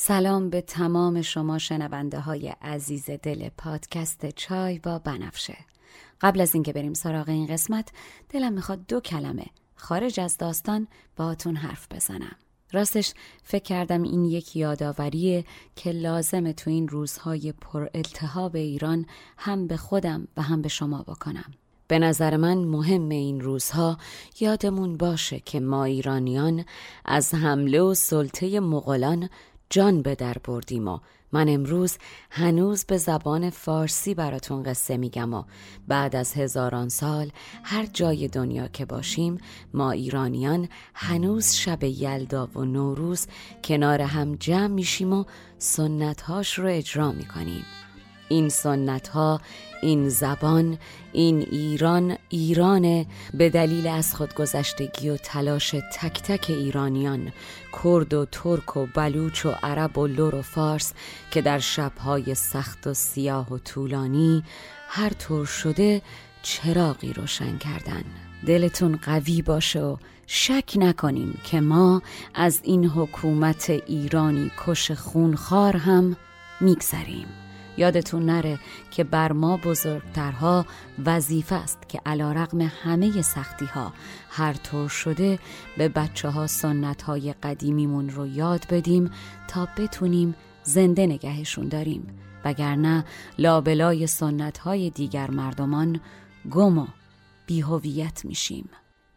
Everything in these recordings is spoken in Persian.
سلام به تمام شما شنونده های عزیز دل پادکست چای با بنفشه. قبل از اینکه بریم سراغ این قسمت دلم می‌خواد دو کلمه خارج از داستان باهاتون حرف بزنم. راستش فکر کردم این یک یادآوریه که لازمه تو این روزهای پر التهاب ایران هم به خودم و هم به شما بکنم. به نظر من مهم این روزها یادمون باشه که ما ایرانیان از حمله و سلطه مغولان جان به در بردیم و من امروز هنوز به زبان فارسی براتون قصه میگم و بعد از هزاران سال هر جای دنیا که باشیم ما ایرانیان هنوز شب یلدا و نوروز کنار هم جمع میشیم و سنتهاش رو اجرا می‌کنیم. این سنت ها این زبان این ایران ایرانه به دلیل از خودگذشتگی و تلاش تک تک ایرانیان کرد و ترک و بلوچ و عرب و لور و فارس که در شبهای سخت و سیاه و طولانی هر طور شده چراغی روشن کردن. دلتون قوی باشه و شک نکنین که ما از این حکومت ایرانی کش خونخوار هم میگذریم. یادتون نره که بر ما بزرگترها وظیفه است که علا رقم همه سختی ها هر طور شده به بچه ها سنت های قدیمیمون رو یاد بدیم تا بتونیم زنده نگهشون داریم. وگرنه لابلای سنت های دیگر مردمان گم و بیهویت میشیم.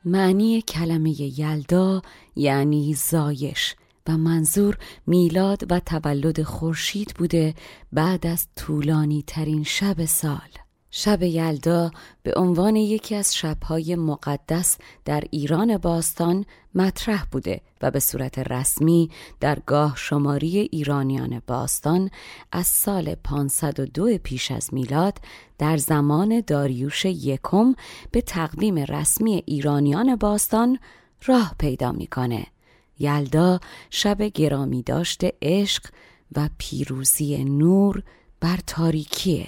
معنی کلمه یلدا یعنی زایش. و منظور میلاد و تولد خورشید بوده بعد از طولانی ترین شب سال شب یلدا به عنوان یکی از شبهای مقدس در ایران باستان مطرح بوده و به صورت رسمی در گاه شماری ایرانیان باستان از سال 502 پیش از میلاد در زمان داریوش یکم به تقویم رسمی ایرانیان باستان راه پیدا می‌کنه. یلدا شب گرامی داشته عشق و پیروزی نور بر تاریکیه.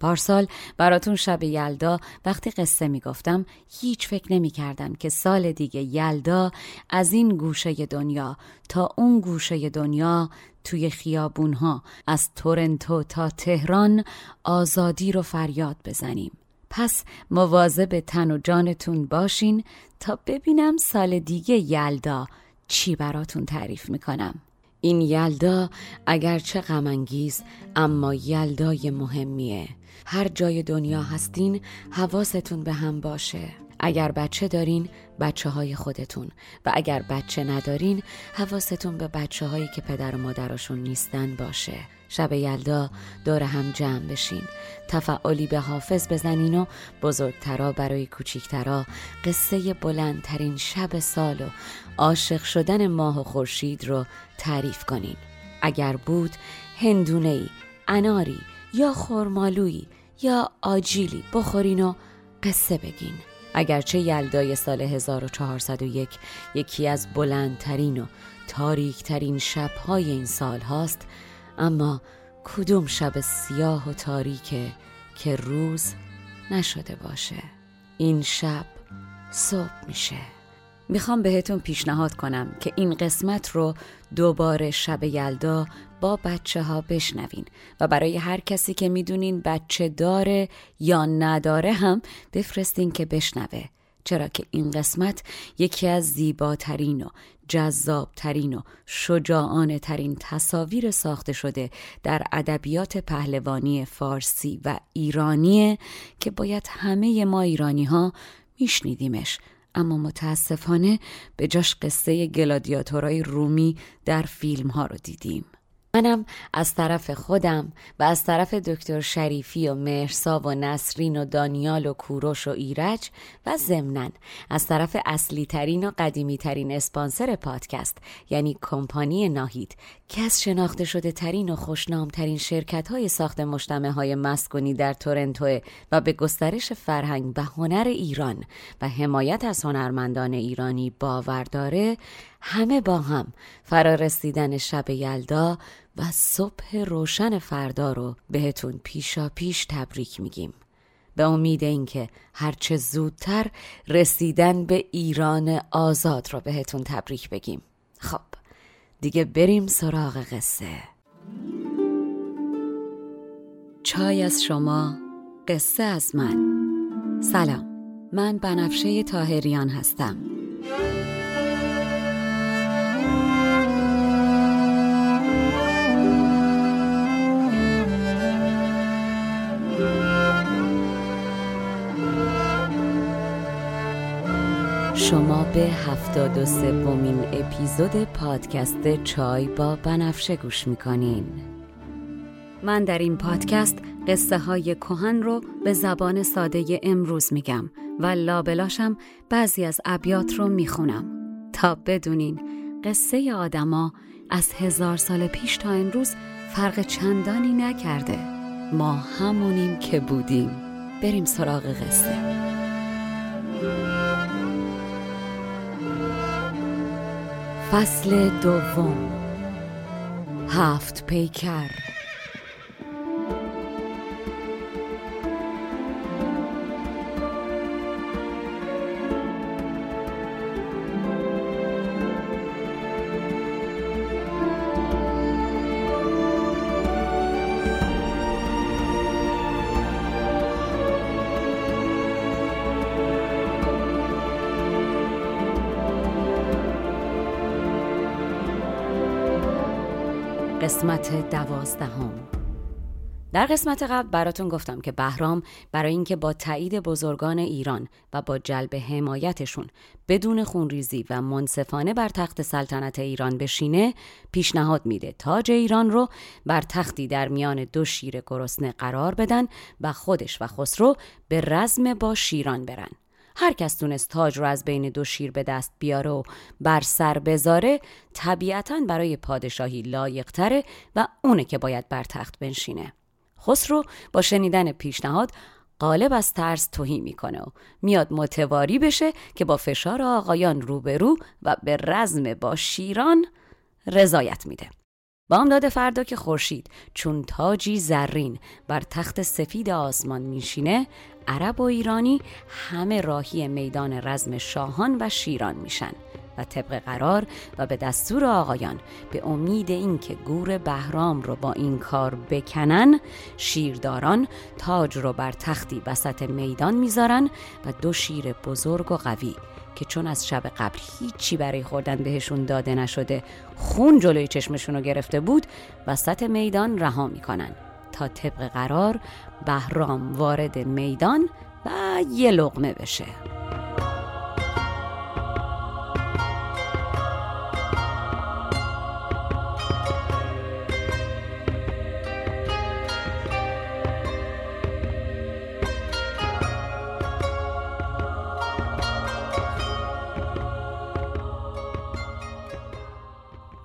پارسال براتون شب یلدا وقتی قصه می‌گفتم هیچ فکر نمی کردم که سال دیگه یلدا از این گوشه دنیا تا اون گوشه دنیا توی خیابونها از تورنتو تا تهران آزادی رو فریاد بزنیم. پس مواظب تن و جانتون باشین تا ببینم سال دیگه یلدا چی براتون تعریف می‌کنم؟ این یلدا اگرچه غمانگیز اما یلدای مهمیه. هر جای دنیا هستین حواستون به هم باشه. اگر بچه دارین بچه های خودتون. و اگر بچه ندارین حواستون به بچه هایی که پدر و مادرشون نیستن باشه. شب یلدا دور هم جمع بشین. تفعالی به حافظ بزنین و بزرگترا برای کوچیکترا قصه بلندترین شب سال و عاشق شدن ماه و خورشید رو تعریف کنین. اگر بود هندونه ای اناری یا خورمالویی یا آجیلی بخورین و قصه بگین. اگرچه یلدای سال 1401 یکی از بلندترین و تاریکترین شبهای این سال هاست اما کدوم شب سیاه و تاریکه که روز نشده باشه؟ این شب صبح میشه. می‌خوام بهتون پیشنهاد کنم که این قسمت رو دوباره شب یلدا با بچه ها بشنوین و برای هر کسی که می‌دونین بچه داره یا نداره هم بفرستین که بشنوه. چرا که این قسمت یکی از زیباترین و جذابترین و شجاعانه ترین تصاویر ساخته شده در ادبیات پهلوانی فارسی و ایرانیه که باید همه ما ایرانی ها میشنیدیمش. اما متاسفانه به جاش قصه گلادیاتورای رومی در فیلم ها رو دیدیم. منم از طرف خودم و از طرف دکتر شریفی و مهرسا و نسرین و دانیال و کوروش و ایرج و زمنن از طرف اصلی ترین و قدیمی ترین اسپانسر پادکست یعنی کمپانی ناهید که از شناخته شده ترین و خوشنام ترین شرکت های ساخت مجتمع های مسکونی در تورنتو و به گسترش فرهنگ و هنر ایران و حمایت از هنرمندان ایرانی باور داره همه با هم فرارسیدن شب یلدا و صبح روشن فردا رو بهتون پیشا پیش تبریک میگیم. به امید اینکه هرچه زودتر رسیدن به ایران آزاد رو بهتون تبریک بگیم. خب دیگه بریم سراغ قصه. چای از شما قصه از من. سلام من بنفشه تاهریان هستم. شما به هفتاد و سومین اپیزود پادکست چای با بنفشه گوش می‌کنین. من در این پادکست قصه های کهن رو به زبان ساده امروز میگم و لابلاشم بعضی از ابیات رو می‌خونم. تا بدونین قصه آدما از هزار سال پیش تا امروز فرق چندانی نکرده. ما همونیم که بودیم. بریم سراغ قصه. فصل دوم. هفت پیکر. قسمت دوازدهم. در قسمت قبل براتون گفتم که بهرام برای اینکه با تایید بزرگان ایران و با جلب حمایتشون بدون خونریزی و منصفانه بر تخت سلطنت ایران بشینه پیشنهاد میده تاج ایران رو بر تختی در میان دو شیر گرسنه قرار بدن و خودش و خسرو به رزم با شیران برن. هر کس تونست تاج رو از بین دو شیر به دست بیاره و بر سر بذاره طبیعتا برای پادشاهی لایقتره و اونه که باید بر تخت بنشینه. خسرو با شنیدن پیشنهاد قالب از ترس توهی می‌کنه و میاد متواری بشه که با فشار آقایان روبرو و به رزم با شیران رضایت میده. بامداد فردا که خورشید چون تاجی زرین بر تخت سفید آسمان میشینه عرب و ایرانی همه راهی میدان رزم شاهان و شیران میشن و طبق قرار و به دستور آقایان به امید اینکه گور بهرام رو با این کار بکنن شیرداران تاج رو بر تختی وسط میدان می‌ذارن و دو شیر بزرگ و قوی که چون از شب قبل هیچی برای خوردن بهشون داده نشده خون جلوی چشمشون رو گرفته بود وسط میدان رها می‌کنن تا طبق قرار بهرام وارد میدان و یه لغمه بشه.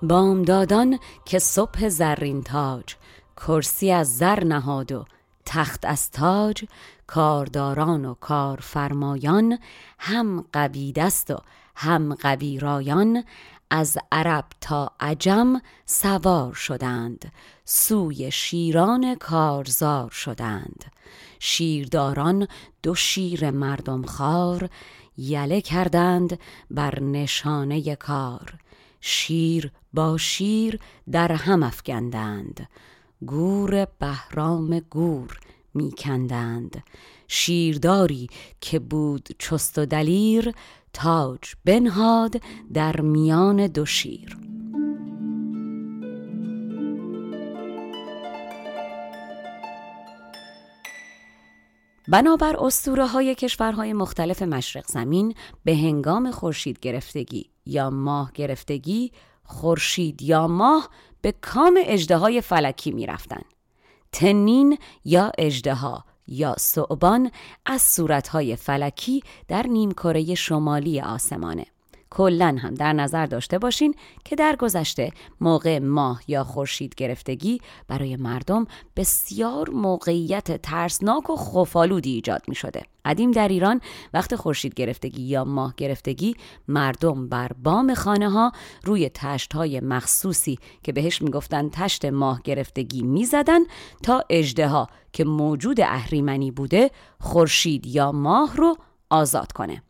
بامدادان که صبح زرین تاج کرسی از زر نهاد و تخت از تاج کارداران و کارفرمایان هم قوی دست و هم قوی رایان از عرب تا عجم سوار شدند سوی شیران کارزار شدند. شیرداران دو شیر مردم خار یله کردند بر نشانه کار. شیر با شیر در هم افگندند گور بهرام گور میکندند. شیرداری که بود چست و دلیر تاج بنهاد در میان دو شیر. بنابر اسطوره های کشورهای مختلف مشرق زمین به هنگام خورشید گرفتگی یا ماه گرفتگی خورشید یا ماه به کام های فلکی می رفتن. تنین یا اجدها یا صعبان از صورتهای فلکی در نیمکره شمالی آسمانه. کلا هم در نظر داشته باشین که در گذشته موقع ماه یا خورشید گرفتگی برای مردم بسیار موقعیت ترسناک و خوفالودی ایجاد می شده. قدیم در ایران وقت خورشید گرفتگی یا ماه گرفتگی مردم بر بام خانه ها روی تشت های مخصوصی که بهش می‌گفتن تشت ماه گرفتگی می‌زدن تا اجده ها که موجود اهریمنی بوده خورشید یا ماه رو آزاد کنه.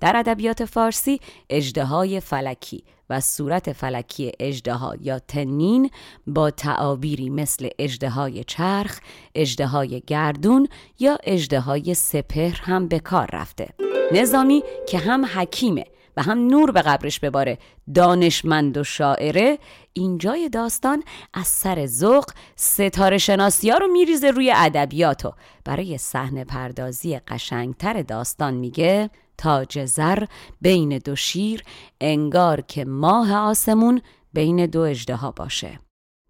در ادبیات فارسی اجدهای فلکی و صورت فلکی اجدها یا تنین با تعابیری مثل اجدهای چرخ، اجدهای گردون یا اجدهای سپهر هم به کار رفته. نظامی که هم حکیمه و هم نور به قبرش بباره. دانشمند و شاعره اینجای داستان از سر ذوق ستاره شناسی ها رو میریزه روی ادبیات و برای صحنه پردازی قشنگتر داستان میگه تاج زر بین دو شیر انگار که ماه آسمون بین دو اجده باشه.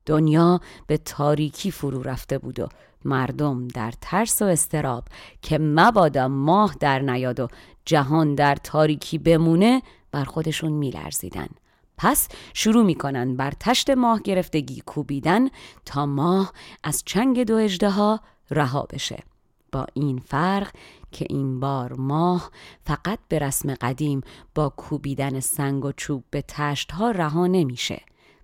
دنیا به تاریکی فرو رفته بود و مردم در ترس و استراب که مبادا ماه در نیاد و جهان در تاریکی بمونه بر خودشون میلرزیدن. پس شروع می‌کنن بر تشت ماه گرفتگی کوبیدن تا ماه از چنگ دو اجده رها بشه. با این فرق که این بار ماه فقط به رسم قدیم با کوبیدن سنگ و چوب به تشت ها رها نمیشه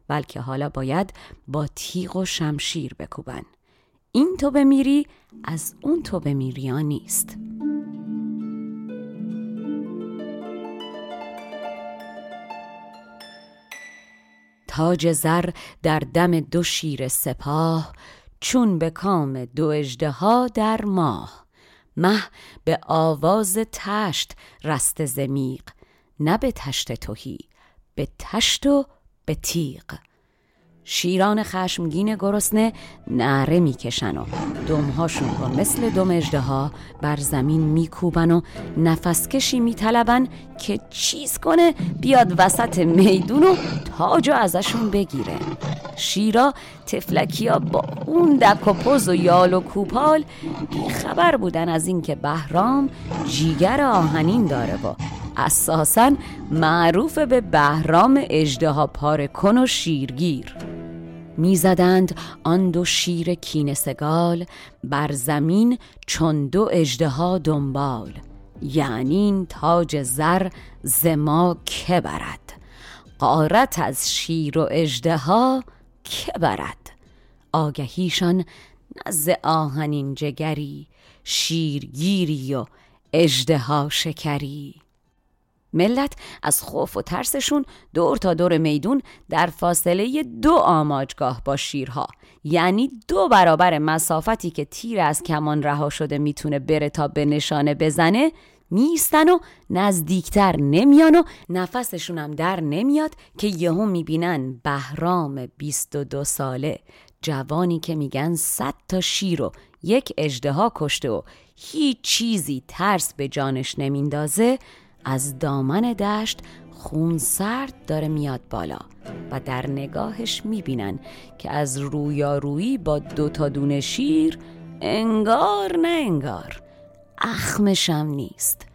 بلکه حالا باید با تیغ و شمشیر بکوبن. این تو بمیری از اون تو بمیری ها نیست. تاج زر در دم دو شیر سپاه چون به کام دو اجده در ماه. مه به آواز تشت رست زمیق نه به تشت توهی به تشت و به تیغ. شیران خشمگین گرسنه نعره می‌کشن و دمهاشون رو مثل دم اجده بر زمین میکوبن و نفسکشی میطلبن که چیز کنه بیاد وسط میدون و تاج ازشون بگیره. شیرا تفلکیا با اون دک و پز و یال و کوپال بیخبر بودن از اینکه بهرام جیگر آهنین داره با اساسا معروف به بهرام اجده پاره کن و شیرگیر. می‌زدند آن دو شیر کینسگال بر زمین چون دو اجدها دنبال. یعنی تاج زر زما که برد؟ قارت از شیر و اجدها که برد؟ آگهیشان نز آهنین جگری شیرگیری و اجدها شکری. ملت از خوف و ترسشون دور تا دور میدون در فاصله دو آماجگاه با شیرها. یعنی دو برابر مسافتی که تیر از کمان رها شده می‌تونه بره تا به نشانه بزنه میستن و نزدیکتر نمیان و نفسشون هم در نمیاد که یهو می‌بینن بهرام 22 ساله. جوانی که میگن صد تا شیر و یک اجدها کشته و هیچ چیزی ترس به جانش نمیندازه از دامن دشت خون سرد داره میاد بالا و در نگاهش می‌بینن که از رویارویی با دو تا دونه شیر انگار نه انگار. اخمشم نیست.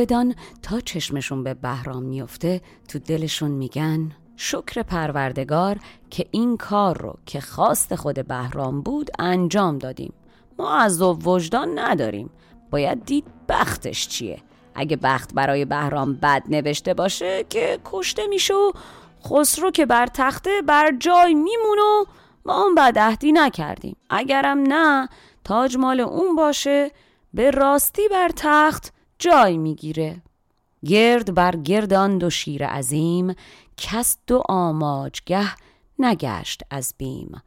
موبدان تا چشمشون به بهرام میفته تو دلشون میگن شکر پروردگار که این کار رو که خواست خود بهرام بود انجام دادیم. ما از وجدان نداریم. باید دید بختش چیه. اگه بخت برای بهرام بد نوشته باشه که کشته میشه و خسرو که بر تخته بر جای میمون و ما اون بدهدی نکردیم. اگرم نه تاج مال اون باشه. به راستی بر تخت جای می‌گیره. گرد بر گرد آن دو شیر عظیم کس دو آماجگه نگشت از بیم.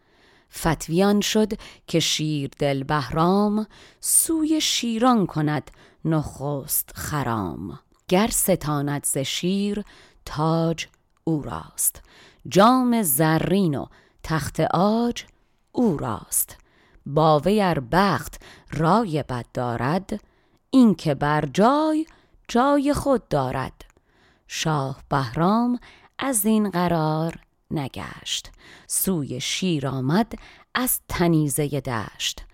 فتویان شد که شیر دل بهرام سوی شیران کند نخست خرام. گر ستاند ز شیر تاج او راست. جام زرین و تخت آج او راست. با بخت رای بد دارد این که بر جای جای خود دارد. شاه بهرام از این قرار نگشت. سوی شیر آمد از تنیزه دشت.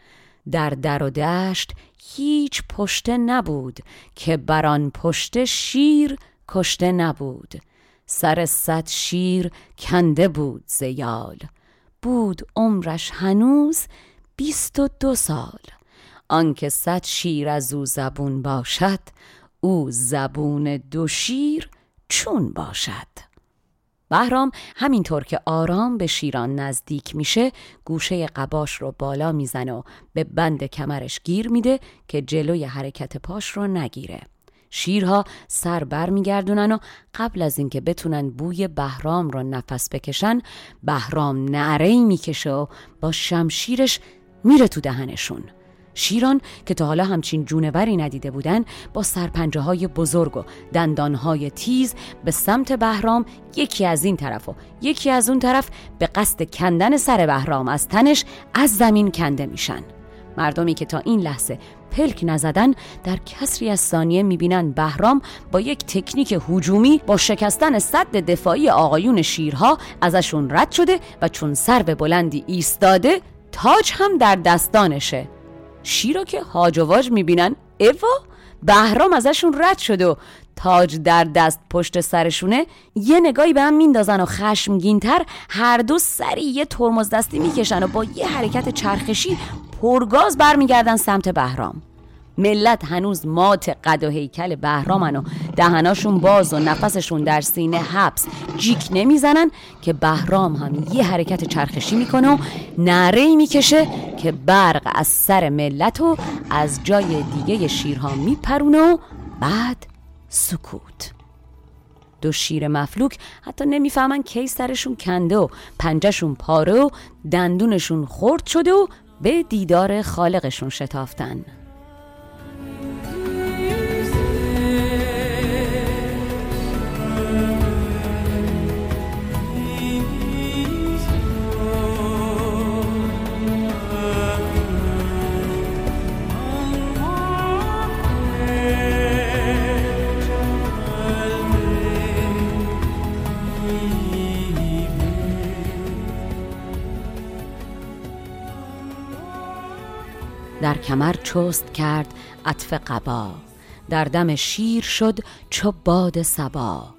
در در و دشت هیچ پشته نبود که بر آن پشت شیر کشته نبود. سر صد شیر کنده بود زیال بود عمرش هنوز بیست و دو سال. آنکه صد شیر از او زبون باشد او زبون دو شیر چون باشد. بهرام همینطور که آرام به شیران نزدیک میشه گوشه قباش رو بالا می‌زنه و به بند کمرش گیر میده که جلوی حرکت پاش رو نگیره. شیرها سر بر میگردونن و قبل از اینکه بتونن بوی بهرام رو نفس بکشن بهرام نعره می‌کشه و با شمشیرش میره تو دهنشون. شیران که تا حالا همچین جونوری ندیده بودن با سرپنجه های بزرگ و دندان های تیز به سمت بهرام یکی از این طرف و یکی از اون طرف به قصد کندن سر بهرام از تنش از زمین کنده میشن. مردمی که تا این لحظه پلک نزدن در کسری از ثانیه می‌بینن بهرام با یک تکنیک هجومی با شکستن صد دفاعی آقایون شیرها ازشون رد شده و چون سر به بلندی ایستاده تاج هم در دستانشه. شیرا که هاج و واج می‌بینن. اوا بهرام ازشون رد شده و تاج در دست پشت سرشونه یه نگاهی به هم میندازن و خشمگینتر هر دو سری یه ترمز دستی می‌کشن و با یه حرکت چرخشی پرگاز برمیگردن سمت بهرام. ملت هنوز مات قد و هیکل بهرامن و دهناشون باز و نفسشون در سینه حبس. جیک نمی‌زنن که بهرام هم یه حرکت چرخشی می‌کنه و نعره می‌کشه که برق از سر ملت و از جای دیگه شیرها میپرونه و بعد سکوت. دو شیر مفلوک حتی نمی‌فهمن کی سرشون کنده و پنجهشون پاره و دندونشون خرد شده و به دیدار خالقشون شتافتن. در کمر چست کرد عطف قبا. در دم شیر شد چو باد سبا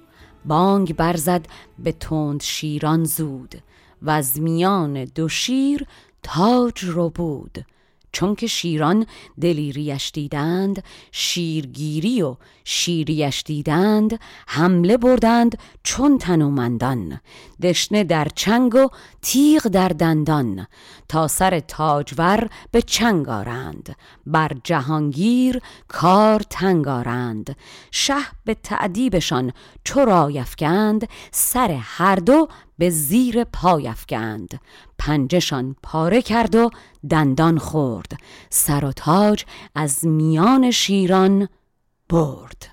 بانگ برزد به تند شیران زود. و از میان دو شیر تاج رو بود. چون که شیران دلیریش دیدند شیرگیری و شیریش دیدند حمله بردند چون تنومندان. دشنه در چنگ و تیغ در دندان. تا سر تاجور به چنگ آرند. بر جهانگیر کار تنگ آرند. شه به تعدیبشان چو رایفکند سر هر دو به زیر پای افکند. پنجشان پاره کرد و دندان خورد. سر و تاج از میان شیران برد.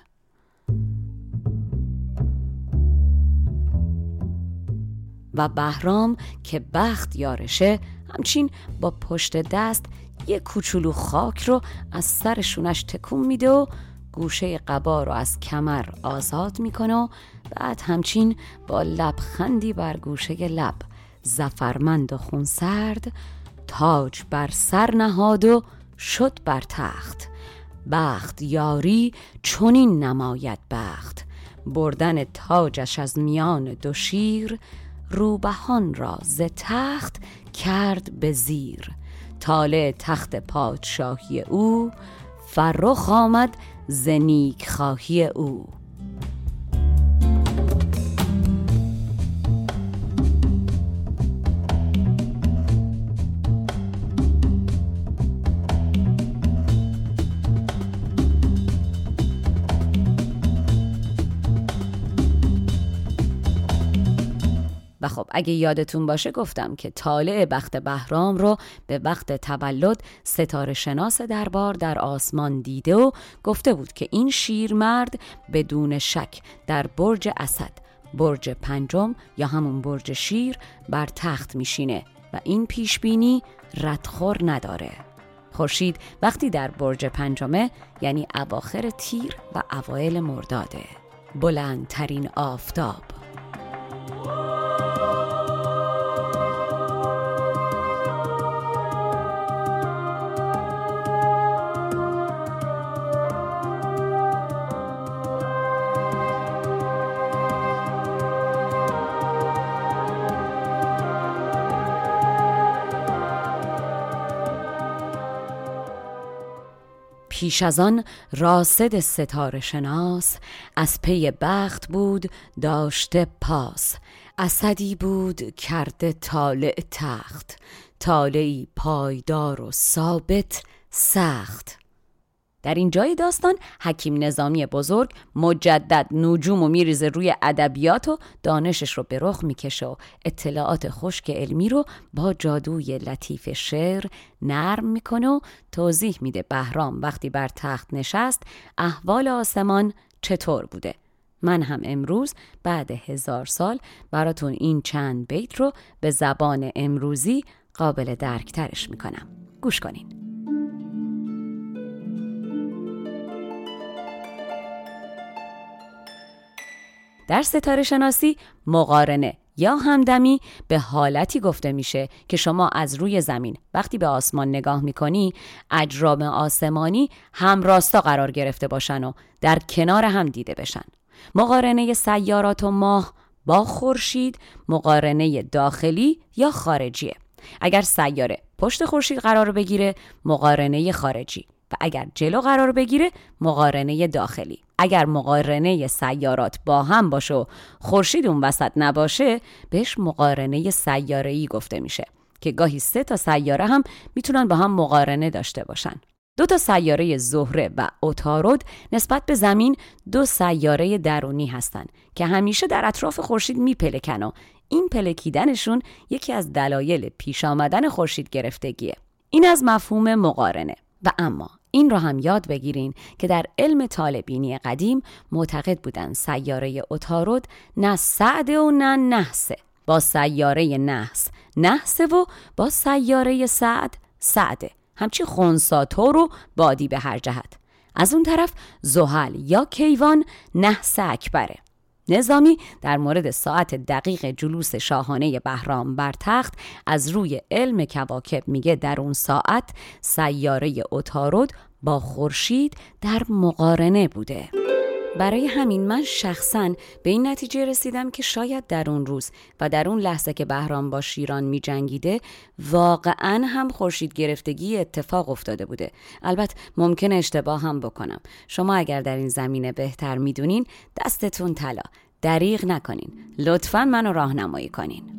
و بهرام که بخت یارشه همچین با پشت دست یه کوچولو خاک رو از سرشونش تکون میده و گوشه قبا رو از کمر آزاد می‌کنه و بعد همچین با لبخندی بر گوشه لب زفرمند و خونسرد تاج بر سر نهاد و شد بر تخت. بخت یاری چونین نماید بخت. بردن تاجش از میان دو شیر روبهان را ز تخت کرد به زیر. طالع تخت پادشاهی او فرخ آمد ز نیک خواهی او. و خب اگه یادتون باشه گفتم که طالع بخت بهرام رو به وقت تولد ستاره شناس دربار در آسمان دیده و گفته بود که این شیرمرد بدون شک در برج اسد برج پنجم یا همون برج شیر بر تخت میشینه و این پیش بینی ردخور نداره. خورشید وقتی در برج پنجمه یعنی اواخر تیر و اوایل مرداده. بلندترین آفتاب. پیش از آن راسد ستاره شناس از پی بخت بود داشته پاس اسدی بود کرده طالع تخت طالعی پایدار و ثابت سخت. در این جای داستان حکیم نظامی بزرگ مجدد نجوم و میریزه روی ادبیات و دانشش رو به رخ می‌کشه و اطلاعات خشک علمی رو با جادوی لطیف شعر نرم می‌کنه و توضیح میده بهرام وقتی بر تخت نشست احوال آسمان چطور بوده. من هم امروز بعد هزار سال براتون این چند بیت رو به زبان امروزی قابل درکترش می‌کنم. گوش کنین. در ستاره شناسی مقارنه یا همدمی به حالتی گفته میشه که شما از روی زمین وقتی به آسمان نگاه می‌کنی اجرام آسمانی هم راستا قرار گرفته باشن و در کنار هم دیده بشن. مقارنه سیارات و ماه با خورشید مقارنه داخلی یا خارجیه. اگر سیاره پشت خورشید قرار بگیره مقارنه خارجی. و اگر جلو قرار بگیره مقارنه داخلی. اگر مقارنه سیارات با هم باشه و خورشید اون وسط نباشه بهش مقارنه سیاره ای گفته میشه که گاهی سه تا سیاره هم می‌تونن با هم مقارنه داشته باشن. دو تا سیاره زهره و اوتارود نسبت به زمین دو سیاره درونی هستند که همیشه در اطراف خورشید میپلکن و این پلکیدنشون یکی از دلایل پیش آمدن خورشید گرفتگیه. این از مفهوم مقارنه. و اما این را هم یاد بگیرین که در علم طالبینی قدیم معتقد بودن سیاره اتارود نه سعد و نه نحسه با سیاره نحس نحسه و با سیاره سعد سعده همچی خونساتور و بادی به هر جهت. از اون طرف زحل یا کیوان نحس اکبره. نظامی در مورد ساعت دقیق جلوس شاهانه بهرام بر تخت از روی علم کواکب میگه در اون ساعت سیاره اتارود با خورشید در مقارنه بوده. برای همین من شخصا به این نتیجه رسیدم که شاید در اون روز و در اون لحظه که بهرام با شیران می جنگیده واقعا هم خورشید گرفتگی اتفاق افتاده بوده. البته ممکن اشتباه هم بکنم. شما اگر در این زمینه بهتر می‌دونین دستتون طلا. دریغ نکنین. لطفا منو راهنمایی کنین.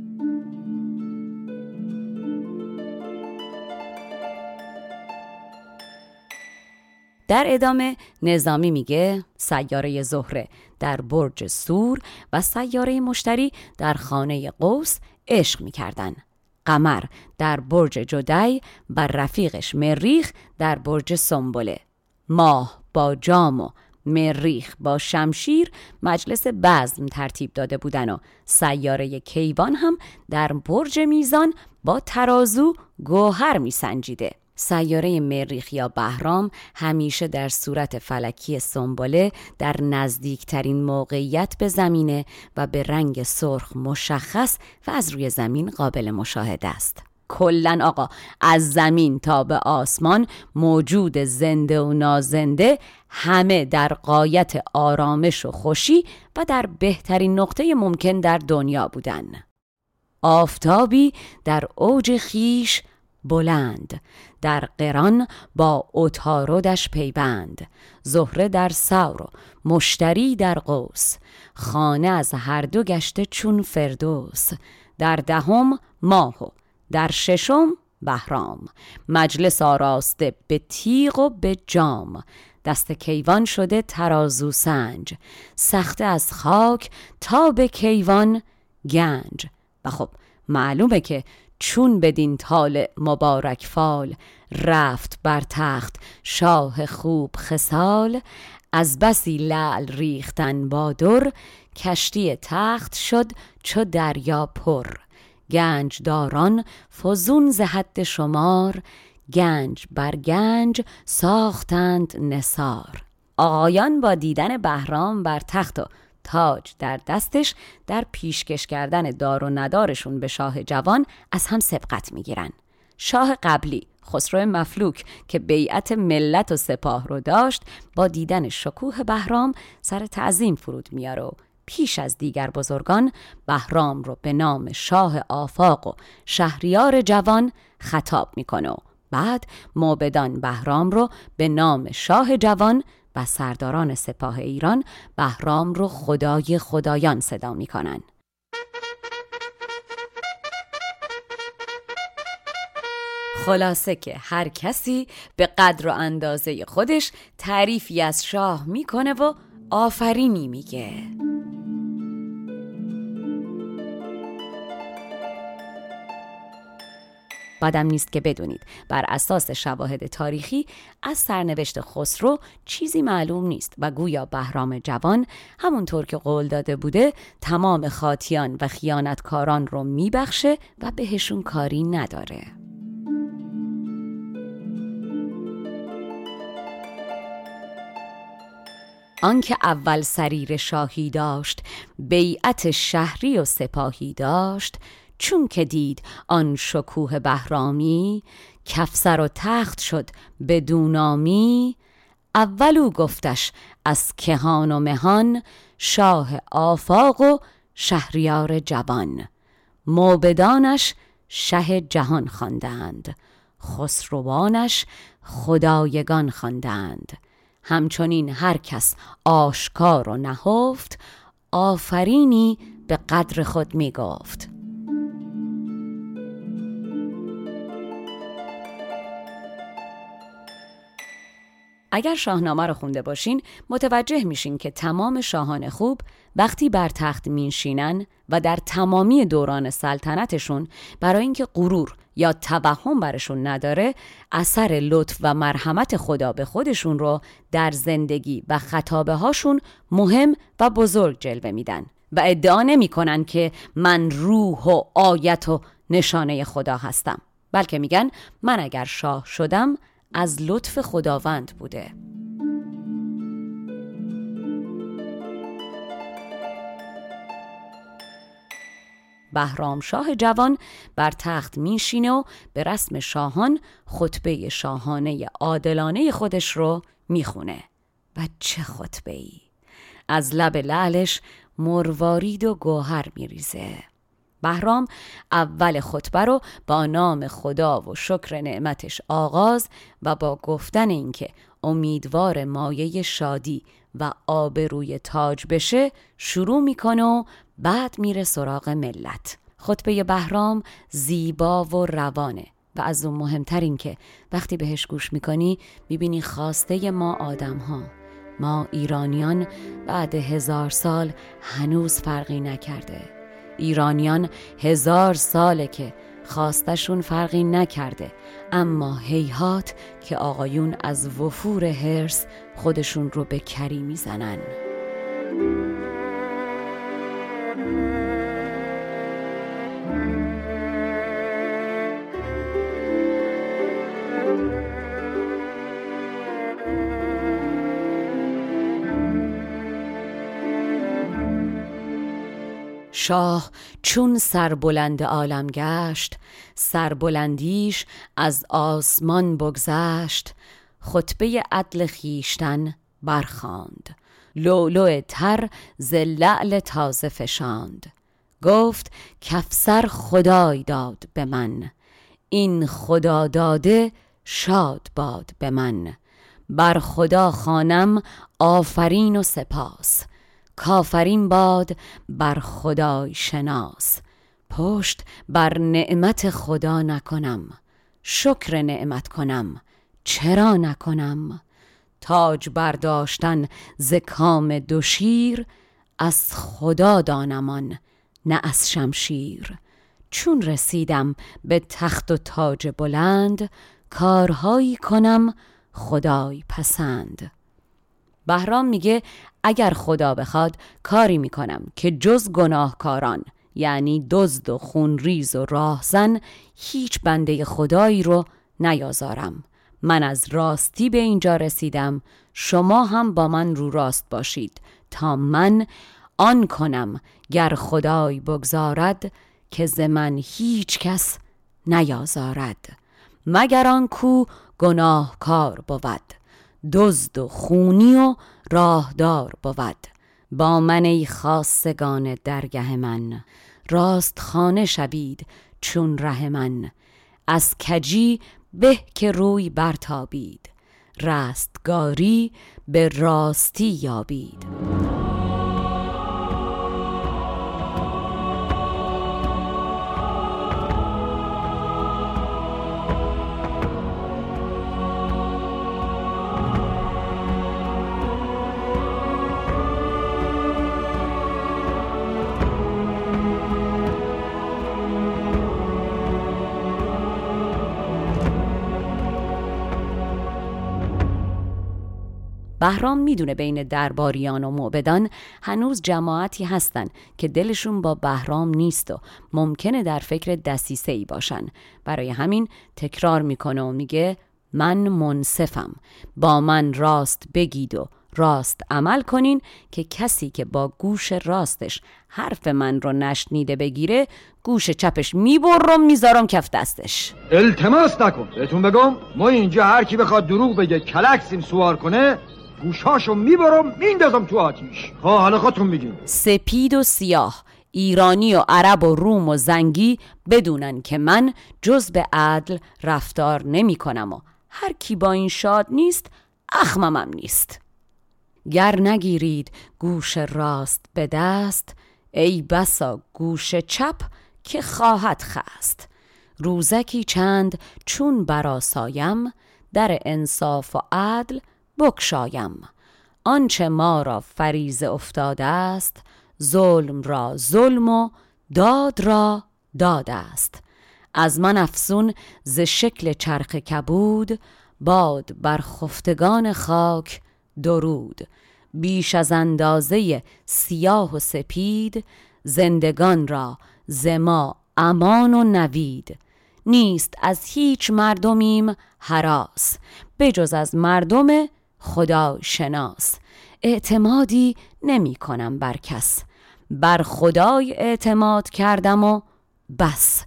در ادامه نظامی میگه سیاره زهره در برج سور و سیاره مشتری در خانه قوس عشق می‌کردن. قمر در برج جدی و رفیقش مریخ در برج سنبله. ماه با جام و مریخ با شمشیر مجلس بزم ترتیب داده بودن و سیاره کیوان هم در برج میزان با ترازو گوهر میسنجیده. سیاره مریخ یا بهرام همیشه در صورت فلکی سنباله در نزدیکترین موقعیت به زمینه و به رنگ سرخ مشخص و از روی زمین قابل مشاهده است. کلا آقا از زمین تا به آسمان موجود زنده و نازنده همه در قایت آرامش و خوشی و در بهترین نقطه ممکن در دنیا بودن آفتابی در اوج خیش بلند در قران با اتارودش پیبند زهره در سور مشتری در قوس. خانه از هر دو گشته چون فردوس. در دهم ماه و در ششم بهرام. مجلس آراسته به تیغ و به جام. دست کیوان شده ترازو سنج. سخته از خاک تا به کیوان گنج. و خب معلومه که چون بدین تال مبارک فال رفت بر تخت شاه خوب خسال از بسی لعل ریختن بادر کشتی تخت شد چو دریا پر. گنج داران فزون ز حد شمار گنج بر گنج ساختند نسار آقایان با دیدن بهرام بر تخت و تاج در دستش در پیشکش کردن دار و ندارشون به شاه جوان از هم سبقت می‌گیرن. شاه قبلی خسرو مفلوک که بیعت ملت و سپاه رو داشت با دیدن شکوه بهرام سر تعظیم فرود میاره و پیش از دیگر بزرگان بهرام رو به نام شاه آفاق و شهریار جوان خطاب می‌کنه بعد موبدان بهرام رو به نام شاه جوان و سرداران سپاه ایران بهرام رو خدای خدایان صدا می‌کنن خلاصه که هر کسی به قدر و اندازه خودش تعریفی از شاه می‌کنه و آفرینی میگه. بدم نیست که بدونید. بر اساس شواهد تاریخی از سرنوشت خسرو چیزی معلوم نیست و گویا بهرام جوان همونطور که قول داده بوده تمام خاطیان و خیانتکاران رو میبخشه و بهشون کاری نداره. آنکه اول سریر شاهی داشت بیعت شهری و سپاهی داشت چون که دید آن شکوه بهرامی کفسر و تخت شد به دونامی اولو گفتش از کهان و مهان شاه آفاق و شهریار جوان. موبدانش شه جهان خواندند خسروانش خدایگان خواندند. همچنین هر کس آشکار و نهفت آفرینی به قدر خود می گفت اگر شاهنامه رو خونده باشین متوجه میشین که تمام شاهان خوب وقتی بر تخت مینشینن و در تمامی دوران سلطنتشون برای اینکه غرور یا توهم برشون نداره اثر لطف و مرحمت خدا به خودشون رو در زندگی و خطابه هاشون مهم و بزرگ جلوه میدن و ادعا نمی‌کنن که من روح و آیت و نشانه خدا هستم. بلکه میگن من اگر شاه شدم از لطف خداوند بوده. بهرام شاه جوان بر تخت میشینه و به رسم شاهان خطبه شاهانه عادلانه خودش رو می‌خونه. و چه خطبه ای از لب لعلش مروارید و گوهر میریزه. بهرام اول خطبه رو با نام خدا و شکر نعمتش آغاز و با گفتن اینکه امیدوار مایه شادی و آبروی تاج بشه شروع می‌کنه و بعد میره سراغ ملت. خطبه بهرام زیبا و روانه و از اون مهمتر این که وقتی بهش گوش می‌کنی می‌بینی خواسته ما آدم ها ما ایرانیان بعد هزار سال هنوز فرقی نکرده. ایرانیان هزار ساله که خواستشون فرقی نکرده. اما هیهات که آقایون از وفور هرس خودشون رو به کری می‌زنن. شاه چون سربلند عالم گشت سربلندیش از آسمان بگذشت خطبه عدل خیشتن برخاند. لولو تر ز لعل تازه فشاند. گفت کفسر خدای داد به من. این خدا داده شاد باد به من. بر خدا خانم آفرین و سپاس. کافرین باد بر خدای شناس. پشت بر نعمت خدا نکنم. شکر نعمت کنم. چرا نکنم؟ تاج برداشتن ز کام دو شیر از خدا دانمان نه از شمشیر. چون رسیدم به تخت و تاج بلند کارهایی کنم خدای پسند. بهرام میگه اگر خدا بخواد کاری می‌کنم که جز گناهکاران یعنی دزد و خونریز و راهزن هیچ بنده خدایی رو نیازارم. من از راستی به اینجا رسیدم. شما هم با من رو راست باشید تا من آن کنم گر خدای بگذارد که ز من هیچ کس نیازارد. مگر آن کو گناهکار بود؟ دزد و خونی و راهدار بود. با من ای خاصگان درگه من. راست خانه شوید چون ره من. از کجی به که روی برتابید. رستگاری به راستی یابید. بهرام می‌دونه بین درباریان و معبدان هنوز جماعتی هستن که دلشون با بهرام نیست و ممکنه در فکر دسیسه ای باشن. برای همین تکرار می‌کنه و میگه من منصفم. با من راست بگید و راست عمل کنین که کسی که با گوش راستش حرف من رو نشنیده بگیره گوش چپش می‌برم می‌ذارم کف دستش. التماس نکن. بهتون بگم ما اینجا هر کی بخواد دروغ بگه کلکسیم سوار کنه گوشاشو می‌برم میندازم تو آتیش. ها حالا خودتون میگیم سپید و سیاه ایرانی و عرب و روم و زنگی بدونن که من جز به عدل رفتار نمی کنم و هر کی با این شاد نیست اخممم نیست. گر نگیرید گوش راست به دست ای بسا گوش چپ که خواهد خست. روزکی چند چون براسایم در انصاف و عدل بکشایم. آنچه ما را فریز افتاده است ظلم را ظلم و داد را داد است. از من افسون ز شکل چرخ کبود باد بر خفتگان خاک درود. بیش از اندازه سیاه و سپید زندگان را زما امان و نوید. نیست از هیچ مردمیم حراس بجز از مردم خدا شناس اعتمادی نمی کنم بر کس. بر خدای اعتماد کردم و بس.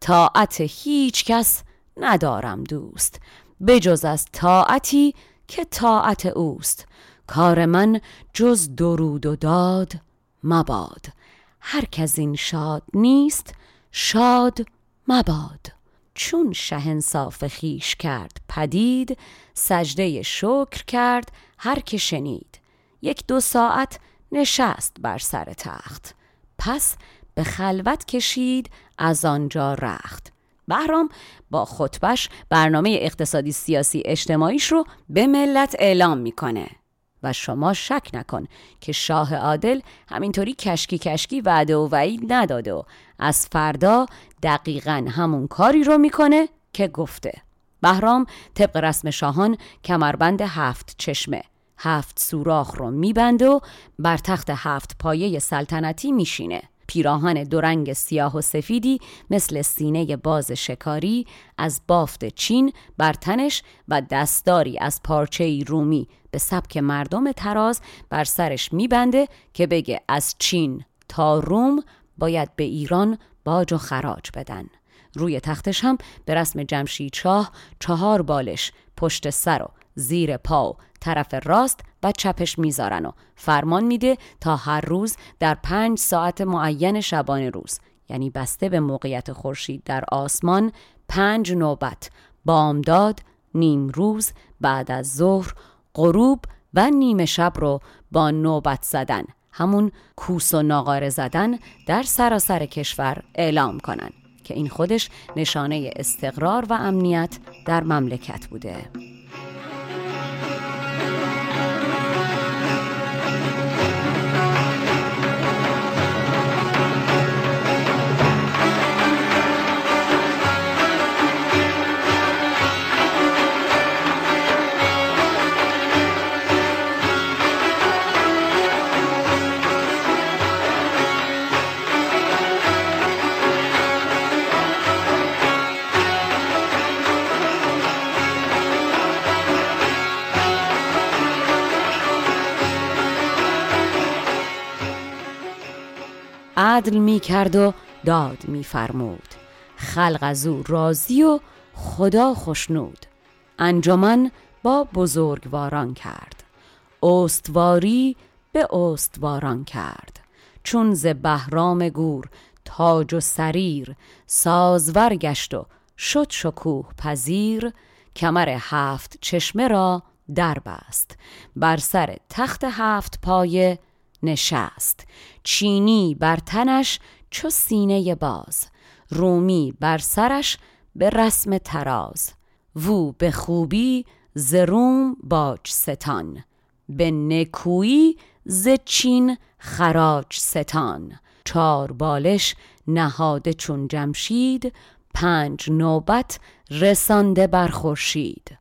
طاعت هیچ کس ندارم دوست. بجز از طاعتی که طاعت اوست. کار من جز درود و داد مباد. هر کس این شاد نیست شاد مباد. چون شهنصاف خیش کرد پدید سجده شکر کرد هر که شنید. یک دو ساعت نشست بر سر تخت. پس به خلوت کشید از آنجا رخت. بهرام با خطبش برنامه اقتصادی سیاسی اجتماعیش رو به ملت اعلام می‌کنه. و شما شک نکن که شاه عادل همینطوری کشکی کشکی وعده و وعید نداده و از فردا دقیقا همون کاری رو می‌کنه که گفته. بهرام طبق رسم شاهان کمربند هفت چشمه. هفت سوراخ رو میبنده و بر تخت هفت پایه سلطنتی میشینه. پیراهن دو رنگ سیاه و سفیدی مثل سینه باز شکاری از بافت چین بر تنش و دستداری از پارچه رومی به سبک مردم تراز بر سرش میبنده که بگه از چین تا روم باید به ایران باج و خراج بدن. روی تختش هم به رسم جمشید شاه چهار بالش پشت سر و زیر پا و طرف راست و چپش می‌ذارن و فرمان میده تا هر روز در پنج ساعت معین شبانه روز یعنی بسته به موقعیت خورشید در آسمان پنج نوبت بامداد نیم روز بعد از ظهر غروب و نیمه شب رو با نوبت زدن همون کوس و ناقاره زدن در سراسر کشور اعلام کنن. که این خودش نشانه استقرار و امنیت در مملکت بوده. عدل می کرد و داد می فرمود خلق از او راضی و خدا خشنود. انجمن با بزرگواران کرد. استواری به استواران کرد. چون ز بهرام گور تاج و سریر سازور گشت و شد شکوه پذیر کمر هفت چشمه را در بست. بر سر تخت هفت پایه نشست. چینی بر تنش چو سینه باز. رومی بر سرش به رسم تراز وو به خوبی ز روم باج ستان. به نکویی ز چین خراج ستان. چار بالش نهاده چون جمشید. پنج نوبت رسانده بر خورشید.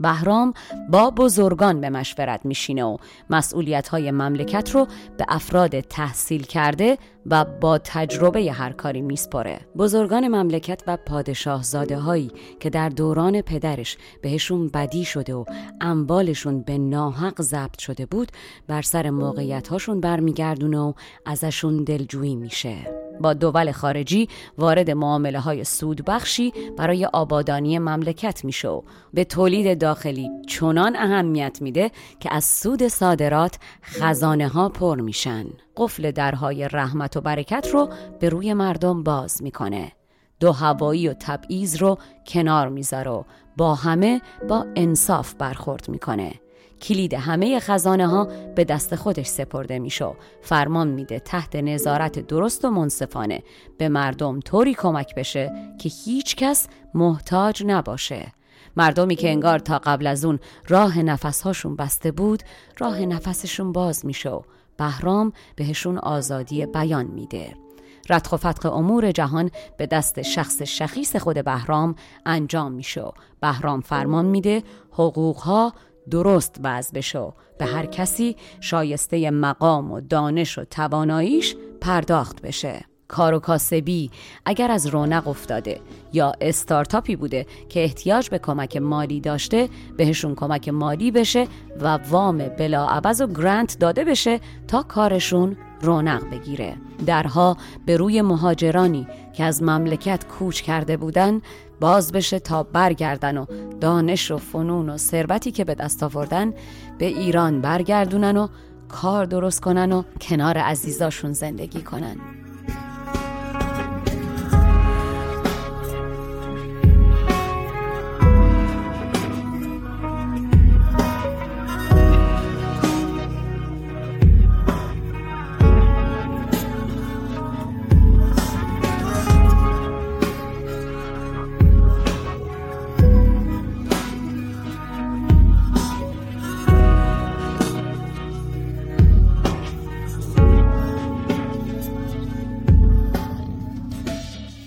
بهرام با بزرگان به مشورت میشینه و مسئولیت های مملکت رو به افراد تحصیل کرده و با تجربه هر کاری میسپره بزرگان مملکت و پادشاه زاده هایی که در دوران پدرش بهشون بدی شده و اموالشون به ناحق ضبط شده بود بر سر موقعیت هاشون برمیگردونه و ازشون دلجویی میشه. با دول خارجی وارد معامله های سودبخشی برای آبادانی مملکت میشه و به تولید داخلی چنان اهمیت میده که از سود صادرات خزانه ها پر میشن. قفل درهای رحمت و برکت رو به روی مردم باز می‌کنه. دو هوایی و تبعیض رو کنار می‌ذاره و با همه با انصاف برخورد می‌کنه. کلید همه خزانه ها به دست خودش سپرده میشو فرمان میده تحت نظارت درست و منصفانه به مردم طوری کمک بشه که هیچ کس محتاج نباشه. مردمی که انگار تا قبل از اون راه نفسهاشون بسته بود راه نفسشون باز میشه بهرام بهشون آزادی بیان میده. ردخ و فتق امور جهان به دست شخص شخیص خود بهرام انجام میشه. بهرام فرمان میده حقوقها درست وضع بشو به هر کسی شایسته مقام و دانش و تواناییش پرداخت بشه. کار و کاسبی اگر از رونق افتاده یا استارتاپی بوده که احتیاج به کمک مالی داشته بهشون کمک مالی بشه و وام بلا عوض و گرانت داده بشه تا کارشون رونق بگیره. درها به روی مهاجرانی که از مملکت کوچ کرده بودن باز بشه تا برگردن و دانش و فنون و ثروتی که به دست آوردن به ایران برگردونن و کار درست کنن و کنار عزیزاشون زندگی کنن.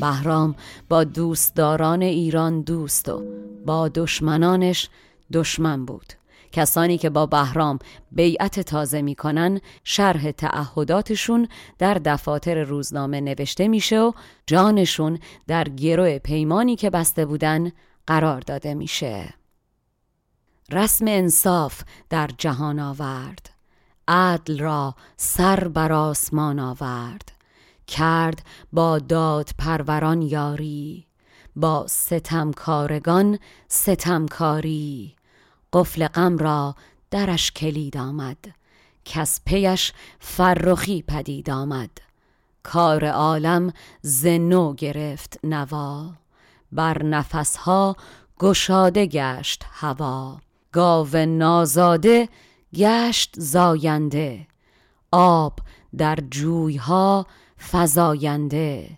بهرام با دوستداران ایران دوست و با دشمنانش دشمن بود. کسانی که با بهرام بیعت تازه می‌کنن شرح تعهداتشون در دفاتر روزنامه نوشته میشه و جانشون در گروه پیمانی که بسته بودن قرار داده میشه. رسم انصاف در جهان آورد. عدل را سر بر آسمان آورد. کرد با داد پروران یاری با ستمکارگان ستمکاری. قفل غم را درش کلید آمد کس پیش فرخی پدید آمد. کار عالم زنو گرفت نوا بر نفسها گشاده گشت هوا. گاو نازاده گشت زاینده آب در جویها فزاینده.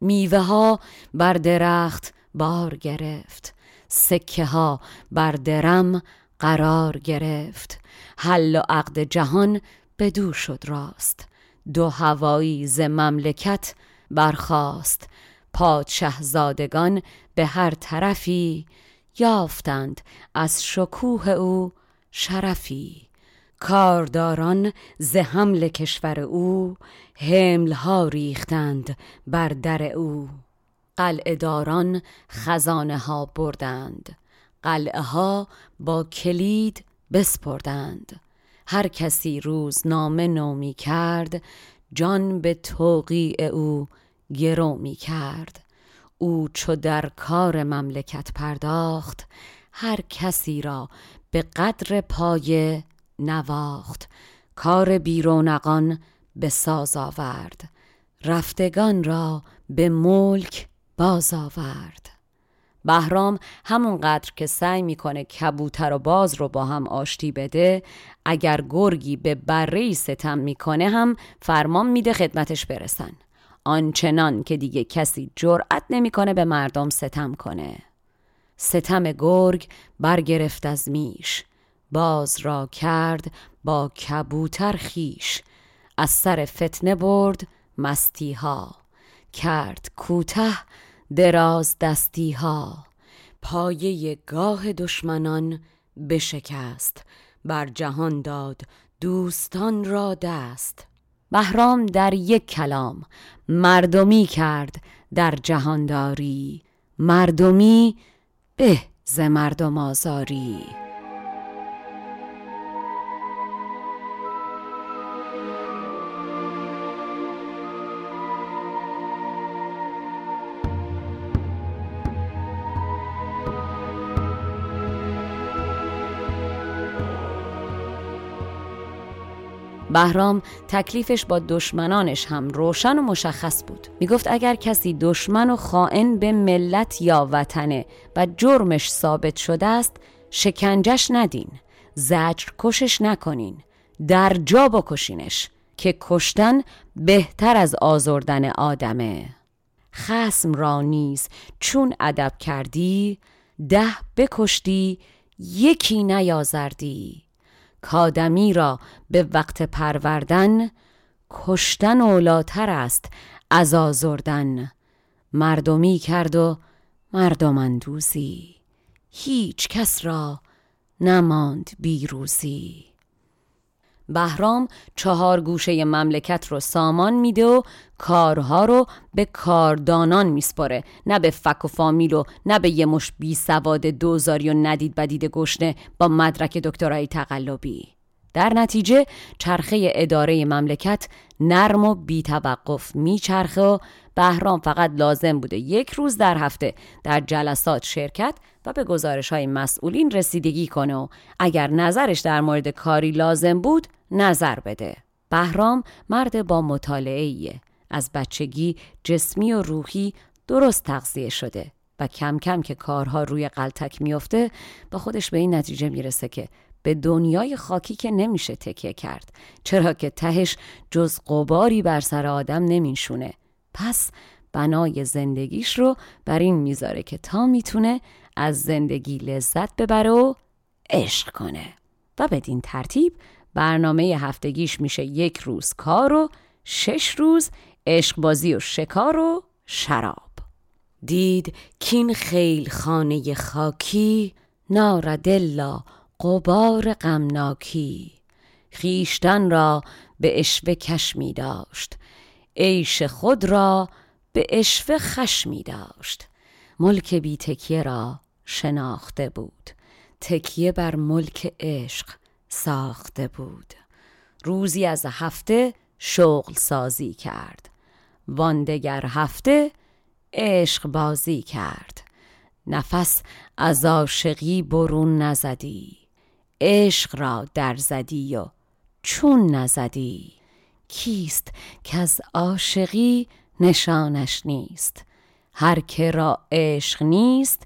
میوه ها بر درخت بار گرفت. سکه ها بر درم قرار گرفت. حل و عقد جهان بدو شد راست. دو هوایی ز مملکت برخاست. پادشه زادگان به هر طرفی یافتند. از شکوه او شرفی. کارداران ز حمل کشور او حملها ریختند بر در او. قلعه داران خزانه ها بردند. قلعه ها با کلید بسپردند. هر کسی روزنامه نومی کرد جان به توقیع او گرو می کرد. او چو در کار مملکت پرداخت هر کسی را به قدر پایه نواخت. کار بیرونقان به ساز آورد. رفتگان را به ملک باز آورد. بهرام همونقدر که سعی می‌کنه کبوتر و باز رو با هم آشتی بده اگر گرگی به بره ستم می‌کنه هم فرمان میده خدمتش برسن. آنچنان که دیگه کسی جرأت نمی‌کنه به مردم ستم کنه. ستم گرگ برگرفت از میش. باز را کرد با کبوتر خیش از سر فتنه برد مستی ها کرد کوته دراز دستی ها پایه گاه دشمنان بشکست بر جهان داد دوستان را دست. بهرام در یک کلام مردمی کرد در جهانداری مردمی به ز مردم آزاری. بهرام تکلیفش با دشمنانش هم روشن و مشخص بود. می‌گفت اگر کسی دشمن و خائن به ملت یا وطنه و جرمش ثابت شده است شکنجش ندین زجر کشش نکنین در جا بکشینش که کشتن بهتر از آزردن آدمه. خسم را نیز چون ادب کردی ده بکشتی یکی نیازردی. کادمی را به وقت پروردن کشتن اولاتر است از آزردن. مردمی کرد و مردم اندوزی. هیچ کس را نماند بیروزی. بهرام چهار گوشه مملکت رو سامان میده و کارها رو به کاردانان میسپره نه به فک و فامیل و نه به یه مش بی سواد دوزاری و ندید بدید گشنه با مدرک دکترای تقلبی. در نتیجه چرخه اداره مملکت نرم و بی توقف میچرخه و بهرام فقط لازم بوده یک روز در هفته در جلسات شرکت و به گزارش های مسئولین رسیدگی کنه و اگر نظرش در مورد کاری لازم بود نظر بده. بهرام مرد با مطالعه از بچگی جسمی و روحی درست تغذیه شده و کم کم که کارها روی قلتک میفته با خودش به این نتیجه می‌رسه که به دنیای خاکی که نمیشه تکیه کرد. چرا که تهش جز قباری بر سر آدم نمیشونه پس بنای زندگیش رو بر این می‌ذاره که تا می‌تونه از زندگی لذت ببره و عشق کنه. و بدین ترتیب برنامه هفتگیش میشه یک روز کار و شش روز عشق بازی و شکار و شراب. دید کین خیل خانه خاکی ناردلا قبار غمناکی. خیشتن را به اشوه کش می داشت. عیش خود را به اشوه خش می داشت. ملک بی تکیه را شناخته بود. تکیه بر ملک عشق. ساخته بود. روزی از هفته شغل سازی کرد. واندگر هفته عشق بازی کرد. نفس از عاشقی برون نزدی. عشق را در زدی و چون نزدی. کیست که از عاشقی نشانش نیست؟ هر که را عشق نیست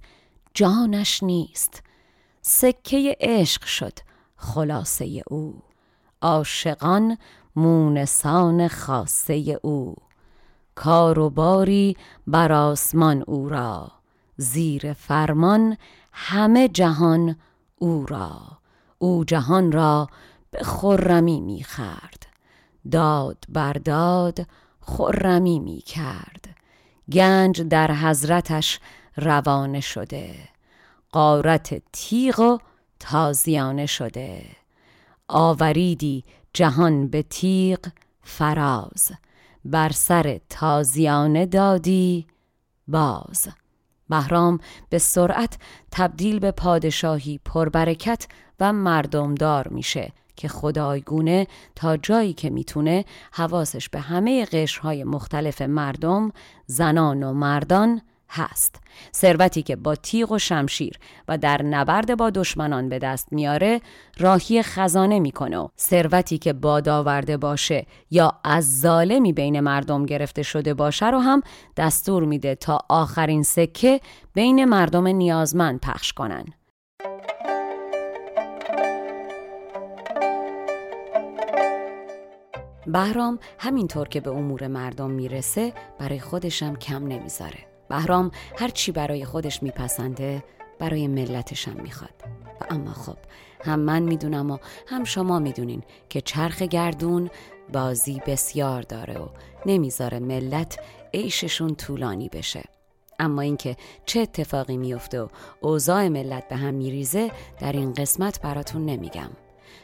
جانش نیست. سکه عشق شد. خلاصه او. عاشقان مونسان خاصه او. کار و باری بر آسمان او را. زیر فرمان همه جهان او را. او جهان را به خرمی می خرد. داد بر داد خرمی می کرد. گنج در حضرتش روانه شده. قارت تیغ و تازیانه شده. آوریدی جهان به تیغ فراز. بر سر تازیانه دادی باز. بهرام به سرعت تبدیل به پادشاهی پربرکت و مردمدار میشه که خدایگونه تا جایی که می‌تونه حواسش به همه قشرهای مختلف مردم زنان و مردان هست. ثروتی که با تیغ و شمشیر و در نبرد با دشمنان به دست میاره راهی خزانه می‌کنه و ثروتی که باد آورده باشه یا از ظالمی بین مردم گرفته شده باشه رو هم دستور میده تا آخرین سکه بین مردم نیازمند پخش کنن. بهرام همینطور که به امور مردم می‌رسه برای خودشم کم نمی‌ذاره. بهرام هر چی برای خودش میپسنده برای ملتشم می‌خواد. و اما خب هم من می‌دونم و هم شما می‌دونین که چرخ گردون بازی بسیار داره و نمی‌ذاره ملت عیششون طولانی بشه. اما اینکه چه اتفاقی میفته و اوضاع ملت به هم میریزه در این قسمت براتون نمیگم.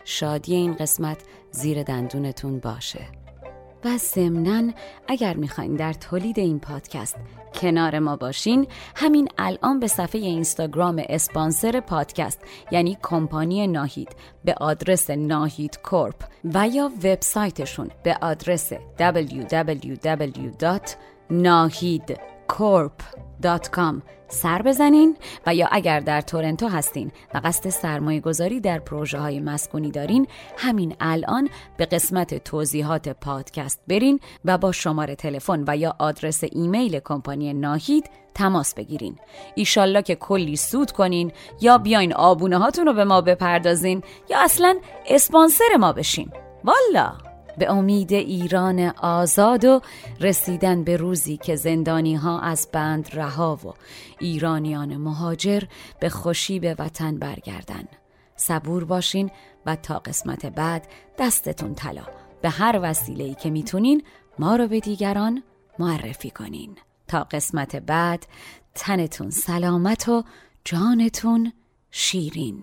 شادی این قسمت زیر دندونتون باشه. و ضمنا اگر می‌خواین در تولید این پادکست کنار ما باشین همین الان به صفحه اینستاگرام اسپانسر پادکست یعنی کمپانی ناهید به آدرس ناهید کورپ و یا وبسایتشون به آدرس www.nahidcorp.com سر بزنین و یا اگر در تورنتو هستین و قصد سرمایه گذاری در پروژه های مسکونی دارین همین الان به قسمت توضیحات پادکست برین و با شماره تلفن و یا آدرس ایمیل کمپانی ناهید تماس بگیرین. ایشالله که کلی سود کنین یا بیاین آبونه هاتون رو به ما بپردازین یا اصلا اسپانسر ما بشین. والا به امید ایران آزاد و رسیدن به روزی که زندانی ها از بند رها و ایرانیان مهاجر به خوشی به وطن برگردن. صبور باشین و تا قسمت بعد دستتون طلا. به هر وسیله‌ای که می‌تونین ما رو به دیگران معرفی کنین. تا قسمت بعد تنتون سلامت و جانتون شیرین.